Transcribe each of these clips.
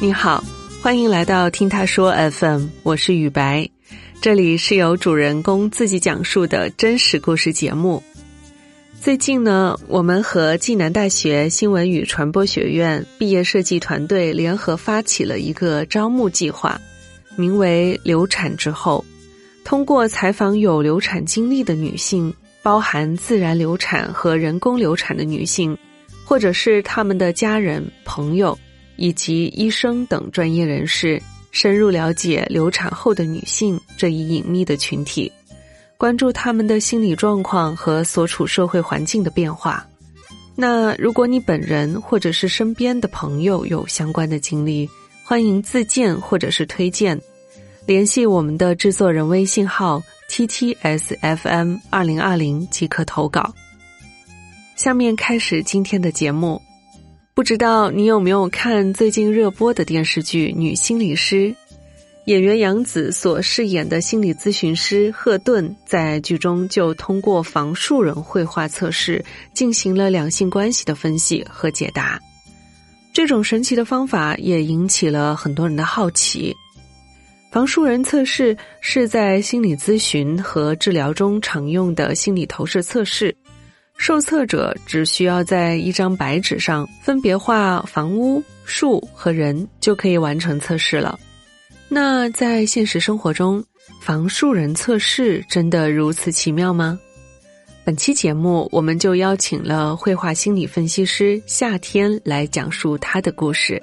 你好，欢迎来到听他说 FM，我是雨白，这里是由主人公自己讲述的真实故事节目。最近呢，我们和暨南大学新闻与传播学院毕业设计团队联合发起了一个招募计划，名为“流产之后”。通过采访有流产经历的女性，包含自然流产和人工流产的女性，或者是他们的家人、朋友。以及医生等专业人士深入了解流产后的女性这一隐秘的群体，关注他们的心理状况和所处社会环境的变化。那如果你本人或者是身边的朋友有相关的经历，欢迎自荐或者是推荐，联系我们的制作人微信号 t t s f m 二零二零即可投稿。下面开始今天的节目。不知道你有没有看最近热播的电视剧《女心理师》？演员杨紫所饰演的心理咨询师赫顿，在剧中就通过房树人绘画测试进行了两性关系的分析和解答。这种神奇的方法也引起了很多人的好奇。房树人测试是在心理咨询和治疗中常用的心理投射测试。受测者只需要在一张白纸上分别画房屋、树和人，就可以完成测试了。那在现实生活中，房树人测试真的如此奇妙吗？本期节目，我们就邀请了绘画心理分析师夏天来讲述他的故事。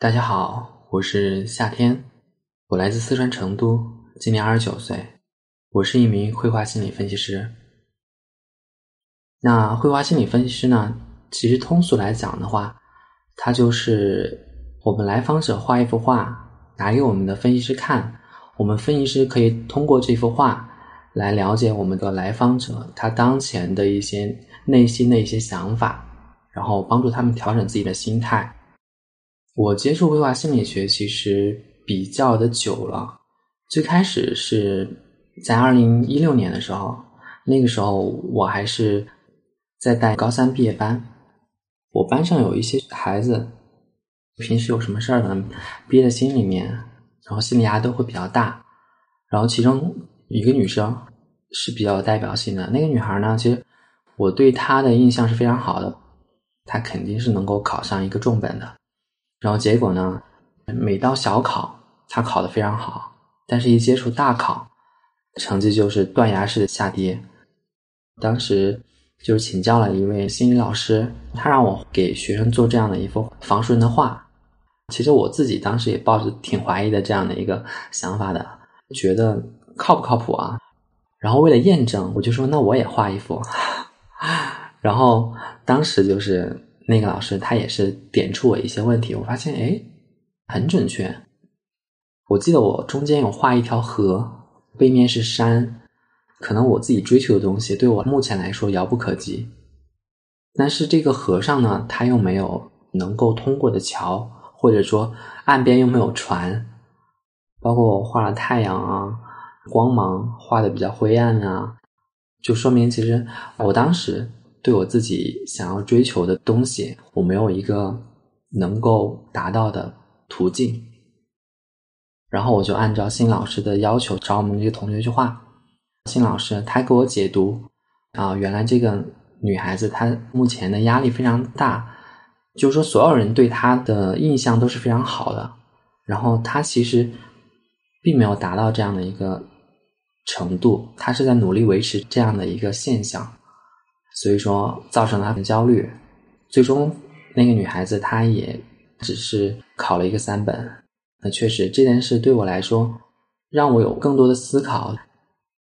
大家好，我是夏天，我来自四川成都，今年二十九岁，我是一名绘画心理分析师。那绘画心理分析师呢，其实通俗来讲的话，它就是我们来访者画一幅画，拿给我们的分析师看，我们分析师可以通过这幅画来了解我们的来访者他当前的一些内心的一些想法，然后帮助他们调整自己的心态。我接触绘画心理学其实比较的久了，最开始是在二零一六年的时候，那个时候我还是在带高三毕业班，我班上有一些孩子，平时有什么事儿呢，憋在心里面，然后心理压力都会比较大，然后其中一个女生是比较有代表性的，那个女孩呢，其实我对她的印象是非常好的，她肯定是能够考上一个重本的。然后结果呢？每到小考，他考的非常好，但是一接触大考，成绩就是断崖式的下跌。当时就是请教了一位心理老师，他让我给学生做这样的一幅房树人的画。其实我自己当时也抱着挺怀疑的这样的一个想法的，觉得靠不靠谱啊？然后为了验证，我就说那我也画一幅。然后当时就是。那个老师他也是点出我一些问题，我发现哎，很准确。我记得我中间有画一条河，背面是山，可能我自己追求的东西对我目前来说遥不可及。但是这个河上呢，它又没有能够通过的桥，或者说岸边又没有船。包括我画了太阳啊，光芒画的比较灰暗啊，就说明其实我当时。对我自己想要追求的东西，我没有一个能够达到的途径，然后我就按照新老师的要求找我们这个同学去画。新老师他给我解读啊，原来这个女孩子她目前的压力非常大，就是说所有人对她的印象都是非常好的，然后她其实并没有达到这样的一个程度，她是在努力维持这样的一个现象。所以说，造成了他的焦虑。最终，那个女孩子她也只是考了一个三本。那确实，这件事对我来说，让我有更多的思考。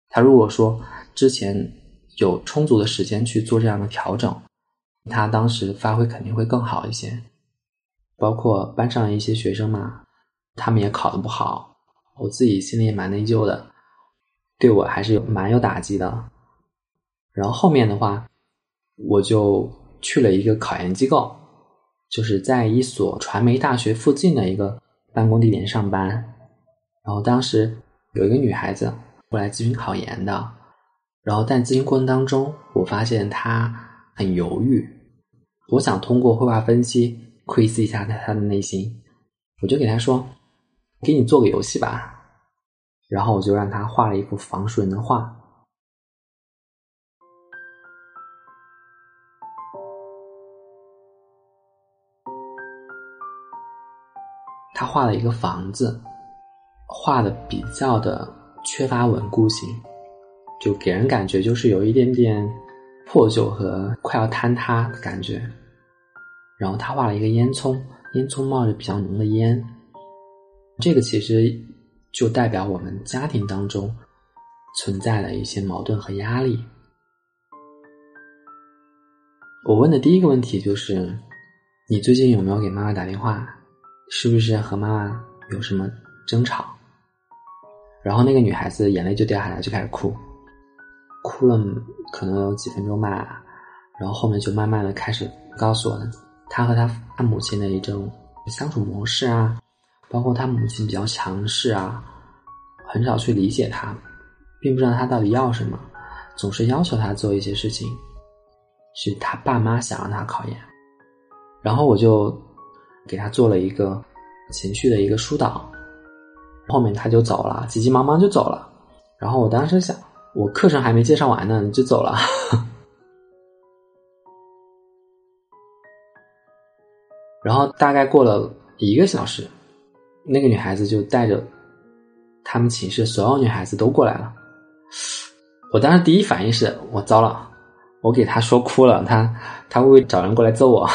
他如果说之前有充足的时间去做这样的调整，他当时发挥肯定会更好一些。包括班上一些学生嘛，他们也考的不好，我自己心里也蛮内疚的，对我还是有蛮有打击的。然后后面的话。我就去了一个考研机构，就是在一所传媒大学附近的一个办公地点上班。然后当时有一个女孩子过来咨询考研的，然后但咨询过程当中，我发现她很犹豫。我想通过绘画分析窥视一下她她的内心，我就给她说：“给你做个游戏吧。”然后我就让她画了一幅房树人的画。他画了一个房子，画的比较的缺乏稳固性，就给人感觉就是有一点点破旧和快要坍塌的感觉。然后他画了一个烟囱，烟囱冒着比较浓的烟，这个其实就代表我们家庭当中存在的一些矛盾和压力。我问的第一个问题就是：你最近有没有给妈妈打电话？是不是和妈妈有什么争吵？然后那个女孩子眼泪就掉下来，就开始哭，哭了可能有几分钟吧。然后后面就慢慢的开始告诉我，她和她她母亲的一种相处模式啊，包括她母亲比较强势啊，很少去理解她，并不知道她到底要什么，总是要求她做一些事情，是她爸妈想让她考研。然后我就。给他做了一个情绪的一个疏导，后面他就走了，急急忙忙就走了。然后我当时想，我课程还没介绍完呢，你就走了。然后大概过了一个小时，那个女孩子就带着他们寝室所有女孩子都过来了。我当时第一反应是我糟了，我给他说哭了，他他会不会找人过来揍我？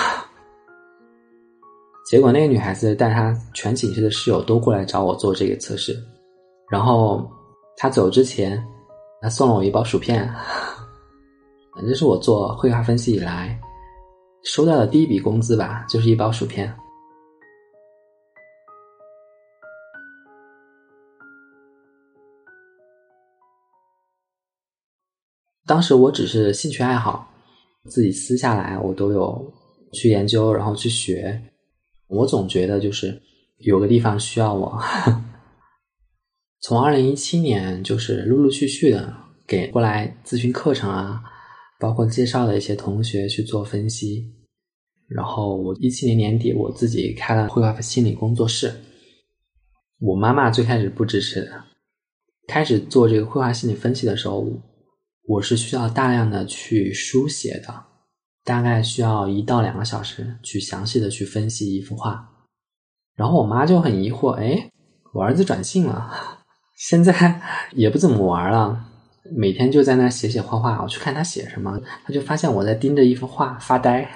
结果那个女孩子带她全寝室的室友都过来找我做这个测试，然后她走之前，她送了我一包薯片，这是我做绘画分析以来收到的第一笔工资吧，就是一包薯片。当时我只是兴趣爱好，自己撕下来我都有去研究，然后去学。我总觉得就是有个地方需要我。从二零一七年，就是陆陆续续的给过来咨询课程啊，包括介绍的一些同学去做分析。然后我一七年年底，我自己开了绘画心理工作室。我妈妈最开始不支持的，开始做这个绘画心理分析的时候，我是需要大量的去书写的。大概需要一到两个小时去详细的去分析一幅画，然后我妈就很疑惑，哎，我儿子转性了，现在也不怎么玩了，每天就在那写写画画。我去看他写什么，他就发现我在盯着一幅画发呆。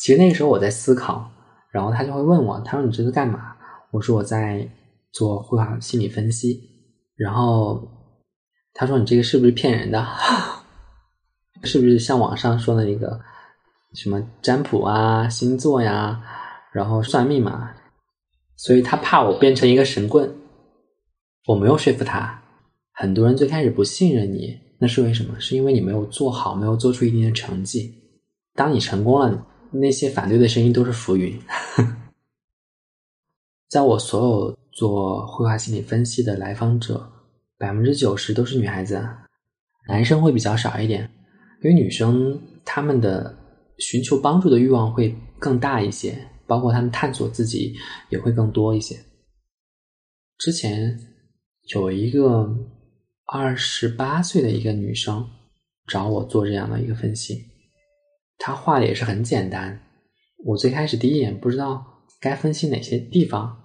其实那个时候我在思考，然后他就会问我，他说你这是干嘛？我说我在做绘画心理分析。然后他说你这个是不是骗人的？是不是像网上说的那个？什么占卜啊、星座呀，然后算命嘛，所以他怕我变成一个神棍。我没有说服他。很多人最开始不信任你，那是为什么？是因为你没有做好，没有做出一定的成绩。当你成功了，那些反对的声音都是浮云。在我所有做绘画心理分析的来访者，百分之九十都是女孩子，男生会比较少一点，因为女生他们的。寻求帮助的欲望会更大一些，包括他们探索自己也会更多一些。之前有一个二十八岁的一个女生找我做这样的一个分析，她画的也是很简单。我最开始第一眼不知道该分析哪些地方，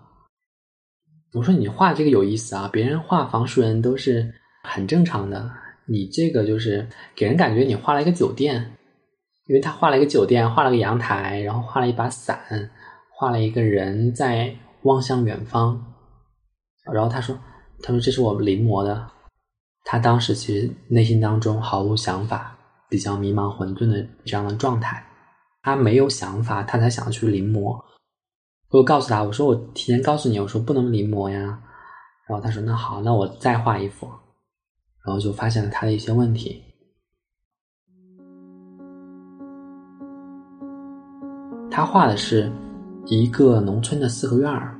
我说你画这个有意思啊，别人画房树人都是很正常的，你这个就是给人感觉你画了一个酒店。因为他画了一个酒店，画了个阳台，然后画了一把伞，画了一个人在望向远方。然后他说：“他说这是我临摹的。”他当时其实内心当中毫无想法，比较迷茫混沌的这样的状态。他没有想法，他才想去临摹。我告诉他：“我说我提前告诉你，我说不能临摹呀。”然后他说：“那好，那我再画一幅。”然后就发现了他的一些问题。他画的是一个农村的四合院儿，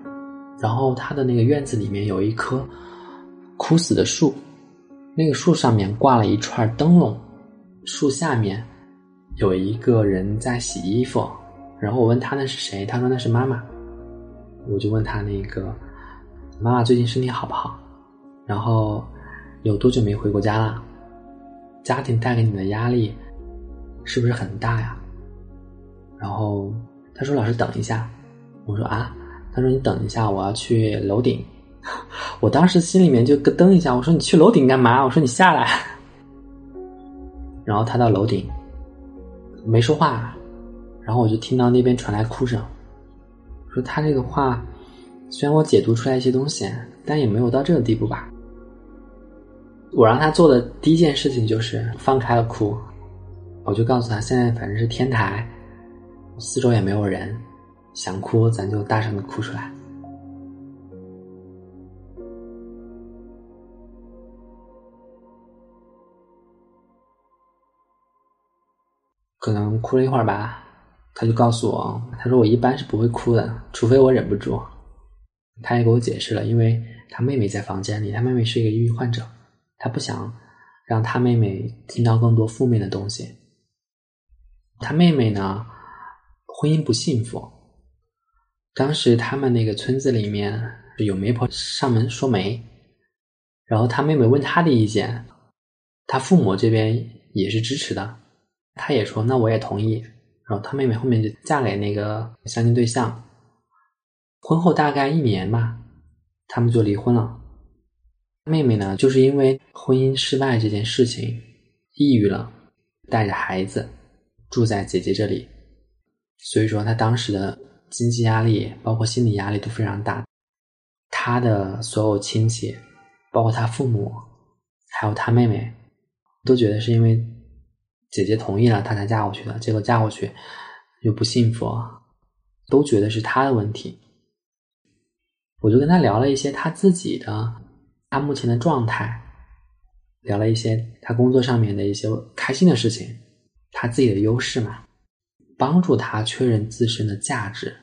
然后他的那个院子里面有一棵枯死的树，那个树上面挂了一串灯笼，树下面有一个人在洗衣服。然后我问他那是谁，他说那是妈妈。我就问他那个妈妈最近身体好不好？然后有多久没回过家了？家庭带给你的压力是不是很大呀？然后他说：“老师，等一下。”我说：“啊。”他说：“你等一下，我要去楼顶。”我当时心里面就咯噔一下，我说：“你去楼顶干嘛？”我说：“你下来。”然后他到楼顶，没说话，然后我就听到那边传来哭声。说他这个话，虽然我解读出来一些东西，但也没有到这个地步吧。我让他做的第一件事情就是放开了哭，我就告诉他，现在反正是天台，四周也没有人，想哭咱就大声的哭出来。可能哭了一会儿吧，他就告诉我，他说我一般是不会哭的，除非我忍不住。他也给我解释了，因为他妹妹在房间里，他妹妹是一个抑郁患者，他不想让他妹妹听到更多负面的东西。他妹妹呢，婚姻不幸福，当时他们那个村子里面有媒婆上门说媒，然后他妹妹问他的意见，他父母这边也是支持的。他也说：“那我也同意。”然后他妹妹后面就嫁给那个相亲对象。婚后大概一年吧，他们就离婚了。妹妹呢，就是因为婚姻失败这件事情，抑郁了，带着孩子住在姐姐这里。所以说，她当时的经济压力，包括心理压力都非常大。她的所有亲戚，包括她父母，还有她妹妹，都觉得是因为。姐姐同意了，她才嫁过去的。结果嫁过去又不幸福，都觉得是她的问题。我就跟她聊了一些她自己的，她目前的状态，聊了一些她工作上面的一些开心的事情，她自己的优势嘛，帮助他确认自身的价值，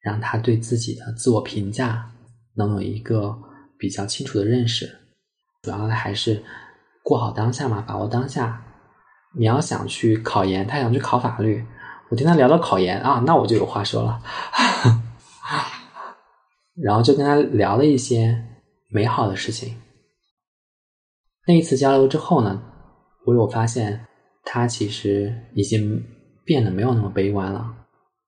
让他对自己的自我评价能有一个比较清楚的认识。主要的还是过好当下嘛，把握当下。你要想去考研，他想去考法律。我听他聊到考研啊，那我就有话说了。然后就跟他聊了一些美好的事情。那一次交流之后呢，我有发现他其实已经变得没有那么悲观了。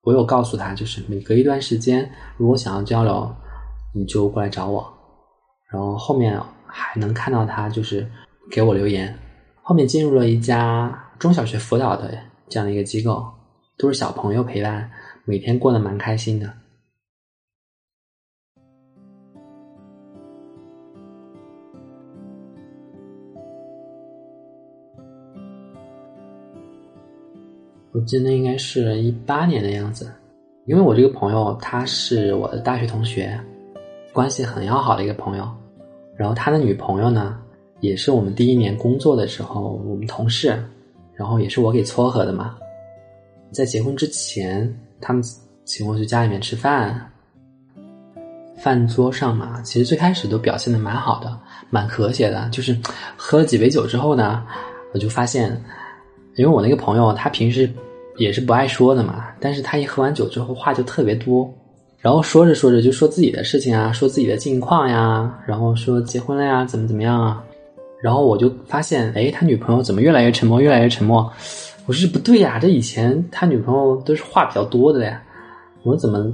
我有告诉他，就是每隔一段时间，如果想要交流，你就过来找我。然后后面还能看到他就是给我留言。后面进入了一家中小学辅导的这样的一个机构，都是小朋友陪伴，每天过得蛮开心的。我记得应该是一八年的样子，因为我这个朋友他是我的大学同学，关系很要好的一个朋友，然后他的女朋友呢。也是我们第一年工作的时候，我们同事，然后也是我给撮合的嘛。在结婚之前，他们请我去家里面吃饭，饭桌上嘛，其实最开始都表现的蛮好的，蛮和谐的。就是喝了几杯酒之后呢，我就发现，因为我那个朋友他平时也是不爱说的嘛，但是他一喝完酒之后话就特别多，然后说着说着就说自己的事情啊，说自己的近况呀，然后说结婚了呀，怎么怎么样啊。然后我就发现，哎，他女朋友怎么越来越沉默，越来越沉默？我说不对呀，这以前他女朋友都是话比较多的呀。我说怎么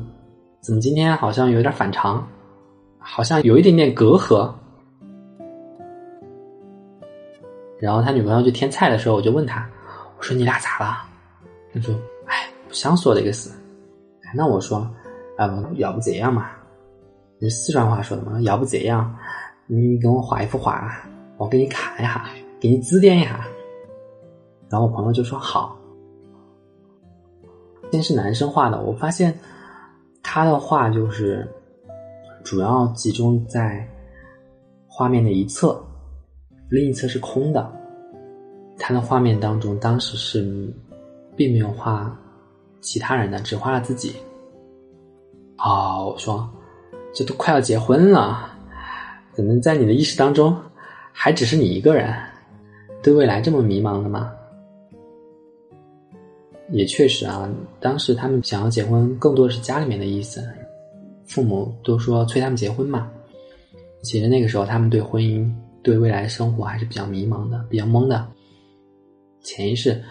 怎么今天好像有点反常，好像有一点点隔阂。然后他女朋友去添菜的时候，我就问他，我说你俩咋了？他说，哎，不想说这个事。哎那我说，啊，要不这样嘛？是四川话说的嘛？要不这样，你给我画一幅画。我给你看一下，给你指点一下。然后我朋友就说好。先是男生画的，我发现他的画就是主要集中在画面的一侧，另一侧是空的。他的画面当中，当时是并没有画其他人的，只画了自己。哦，我说这都快要结婚了。怎么在你的意识当中，还只是你一个人，对未来这么迷茫的吗？也确实啊，当时他们想要结婚，更多的是家里面的意思，父母都说催他们结婚嘛。其实那个时候，他们对婚姻、对未来生活还是比较迷茫的，比较懵的。潜意识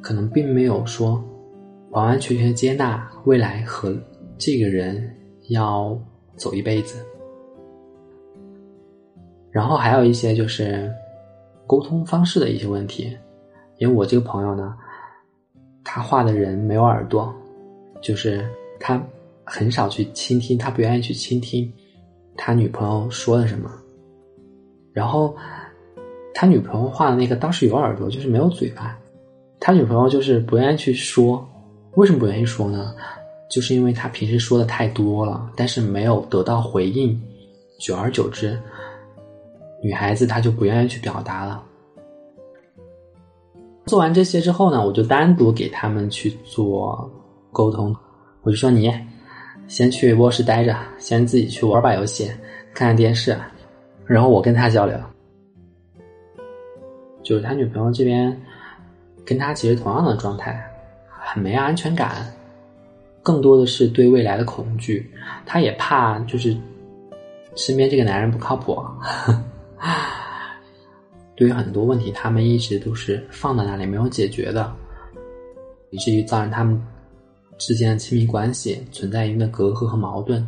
可能并没有说完完全全接纳未来和这个人要走一辈子。然后还有一些就是沟通方式的一些问题，因为我这个朋友呢，他画的人没有耳朵，就是他很少去倾听，他不愿意去倾听。他女朋友说了什么？然后他女朋友画的那个倒是有耳朵，就是没有嘴巴。他女朋友就是不愿意去说，为什么不愿意说呢？就是因为他平时说的太多了，但是没有得到回应，久而久之，女孩子她就不愿意去表达了。做完这些之后呢，我就单独给他们去做沟通，我就说你。先去卧室待着，先自己去玩把游戏，看看电视，然后我跟他交流。就是他女朋友这边，跟他其实同样的状态，很没安全感，更多的是对未来的恐惧。他也怕就是身边这个男人不靠谱。对于很多问题，他们一直都是放在那里没有解决的，以至于造成他们。之间的亲密关系存在一定的隔阂和矛盾。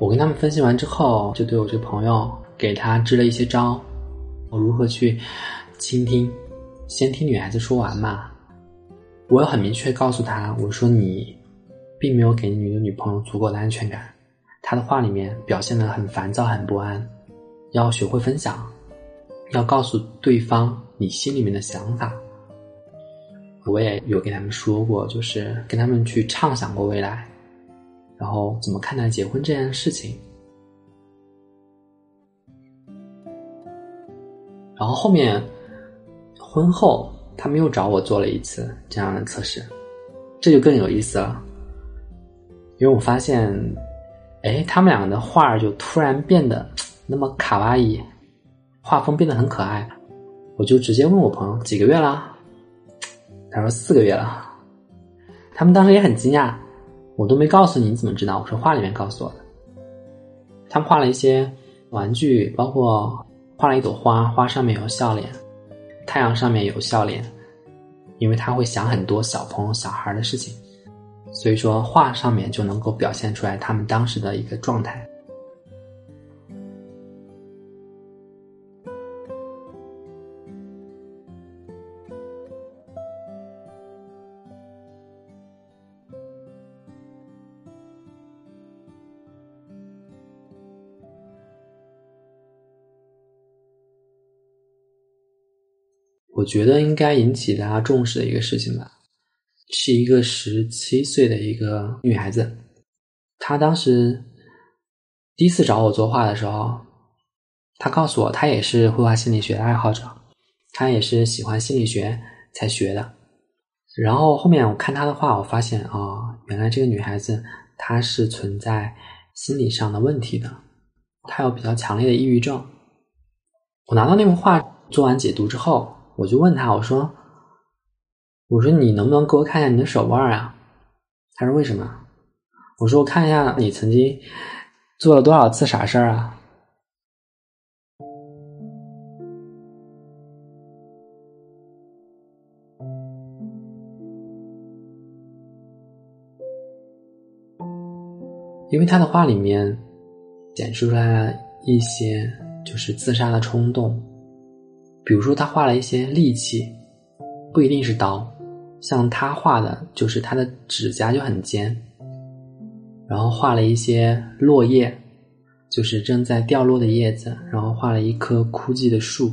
我跟他们分析完之后，就对我这个朋友给他支了一些招，我如何去倾听，先听女孩子说完嘛。我也很明确告诉她，我说你并没有给你的女朋友足够的安全感，她的话里面表现的很烦躁、很不安，要学会分享，要告诉对方你心里面的想法。我也有跟他们说过，就是跟他们去畅想过未来，然后怎么看待结婚这件事情。然后后面婚后，他们又找我做了一次这样的测试，这就更有意思了，因为我发现，哎，他们两个的画就突然变得那么卡哇伊，画风变得很可爱，我就直接问我朋友几个月了。他说四个月了，他们当时也很惊讶，我都没告诉你，你怎么知道？我说画里面告诉我的。他们画了一些玩具，包括画了一朵花，花上面有笑脸，太阳上面有笑脸，因为他会想很多小朋友、小孩的事情，所以说画上面就能够表现出来他们当时的一个状态。我觉得应该引起大家重视的一个事情吧，是一个十七岁的一个女孩子，她当时第一次找我作画的时候，她告诉我她也是绘画心理学的爱好者，她也是喜欢心理学才学的。然后后面我看她的画，我发现啊，原来这个女孩子她是存在心理上的问题的，她有比较强烈的抑郁症。我拿到那幅画做完解读之后。我就问他，我说：“我说你能不能给我看一下你的手腕啊？”他说：“为什么？”我说：“我看一下你曾经做了多少次傻事儿啊？”因为他的话里面显示出来了一些就是自杀的冲动。比如说，他画了一些利器，不一定是刀，像他画的，就是他的指甲就很尖。然后画了一些落叶，就是正在掉落的叶子。然后画了一棵枯寂的树。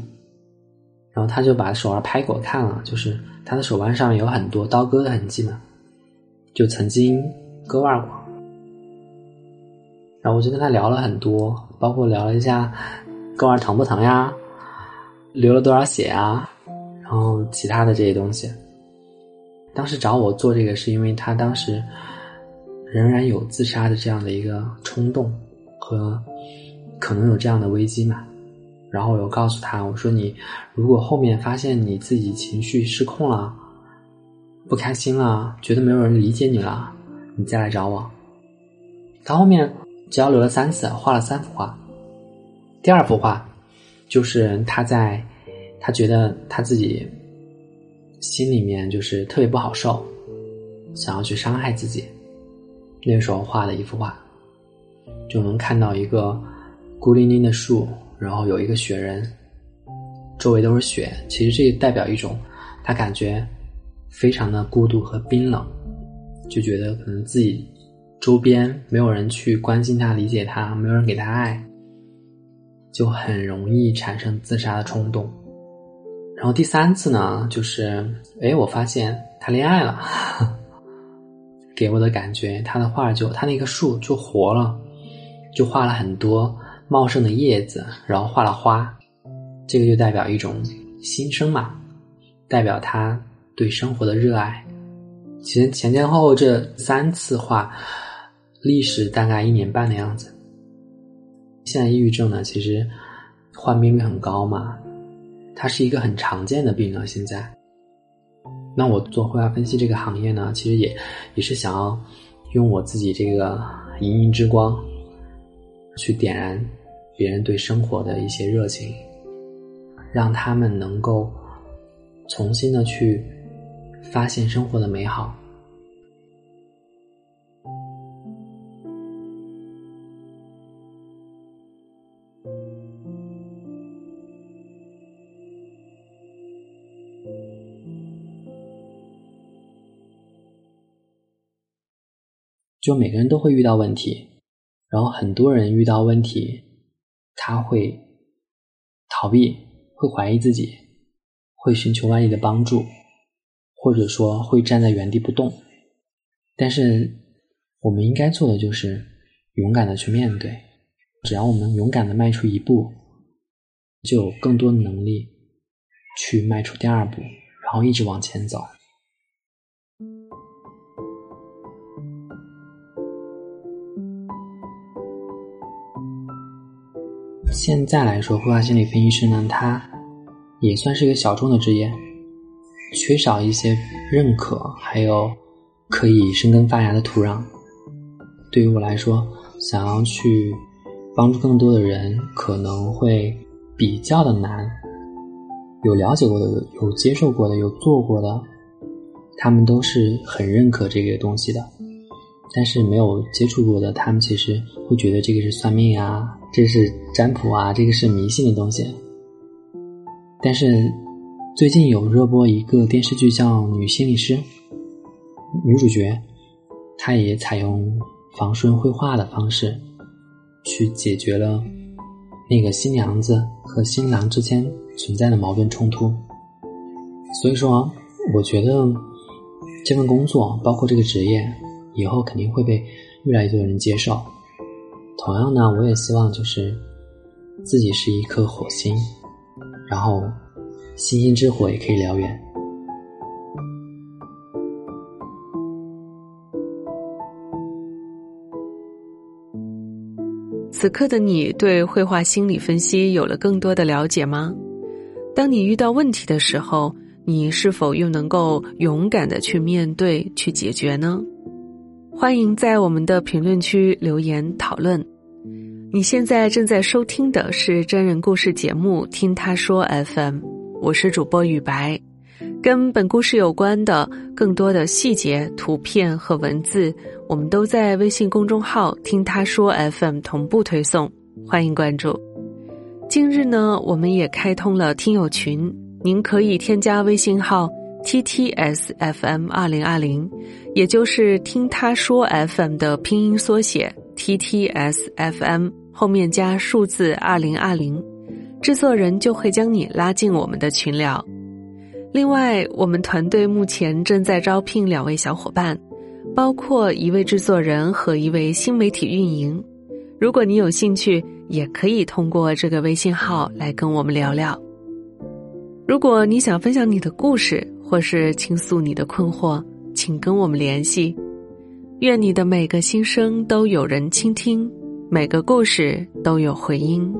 然后他就把手腕拍给我看了，就是他的手腕上有很多刀割的痕迹嘛，就曾经割腕过。然后我就跟他聊了很多，包括聊了一下割腕疼不疼呀？流了多少血啊？然后其他的这些东西，当时找我做这个是因为他当时仍然有自杀的这样的一个冲动和可能有这样的危机嘛。然后我又告诉他，我说你如果后面发现你自己情绪失控了，不开心了，觉得没有人理解你了，你再来找我。他后面交流了三次，画了三幅画。第二幅画就是他在他觉得他自己心里面就是特别不好受，想要去伤害自己。那个时候画的一幅画，就能看到一个孤零零的树，然后有一个雪人，周围都是雪。其实这代表一种他感觉非常的孤独和冰冷，就觉得可能自己周边没有人去关心他、理解他，没有人给他爱，就很容易产生自杀的冲动。然后第三次呢，就是哎，我发现他恋爱了。给我的感觉，他的画就他那棵树就活了，就画了很多茂盛的叶子，然后画了花，这个就代表一种新生嘛，代表他对生活的热爱。其实前前后后这三次画，历时大概一年半的样子。现在抑郁症呢，其实患病率很高嘛，它是一个很常见的病了，现在。那我做绘画分析这个行业呢，其实也也是想要用我自己这个莹莹之光，去点燃别人对生活的一些热情，让他们能够重新的去发现生活的美好。就每个人都会遇到问题，然后很多人遇到问题，他会逃避，会怀疑自己，会寻求外力的帮助，或者说会站在原地不动。但是我们应该做的就是勇敢的去面对，只要我们勇敢的迈出一步，就有更多的能力去迈出第二步，然后一直往前走。现在来说，绘画心理分析师呢，他也算是一个小众的职业，缺少一些认可，还有可以生根发芽的土壤。对于我来说，想要去帮助更多的人，可能会比较的难。有了解过的，有接受过的，有做过的，他们都是很认可这个东西的。但是没有接触过的，他们其实会觉得这个是算命啊，这是占卜啊，这个是迷信的东西。但是最近有热播一个电视剧叫《女心理师》，女主角她也采用防顺绘画的方式，去解决了那个新娘子和新郎之间存在的矛盾冲突。所以说，我觉得这份工作，包括这个职业。以后肯定会被越来越多的人接受。同样呢，我也希望就是自己是一颗火星，然后星星之火也可以燎原。此刻的你对绘画心理分析有了更多的了解吗？当你遇到问题的时候，你是否又能够勇敢的去面对、去解决呢？欢迎在我们的评论区留言讨论。你现在正在收听的是真人故事节目《听他说 FM》，我是主播雨白。跟本故事有关的更多的细节、图片和文字，我们都在微信公众号“听他说 FM” 同步推送，欢迎关注。近日呢，我们也开通了听友群，您可以添加微信号。T T S F M 二零二零，也就是听他说 F M 的拼音缩写 T T S F M 后面加数字二零二零，制作人就会将你拉进我们的群聊。另外，我们团队目前正在招聘两位小伙伴，包括一位制作人和一位新媒体运营。如果你有兴趣，也可以通过这个微信号来跟我们聊聊。如果你想分享你的故事。或是倾诉你的困惑，请跟我们联系。愿你的每个心声都有人倾听。每个故事都有回音。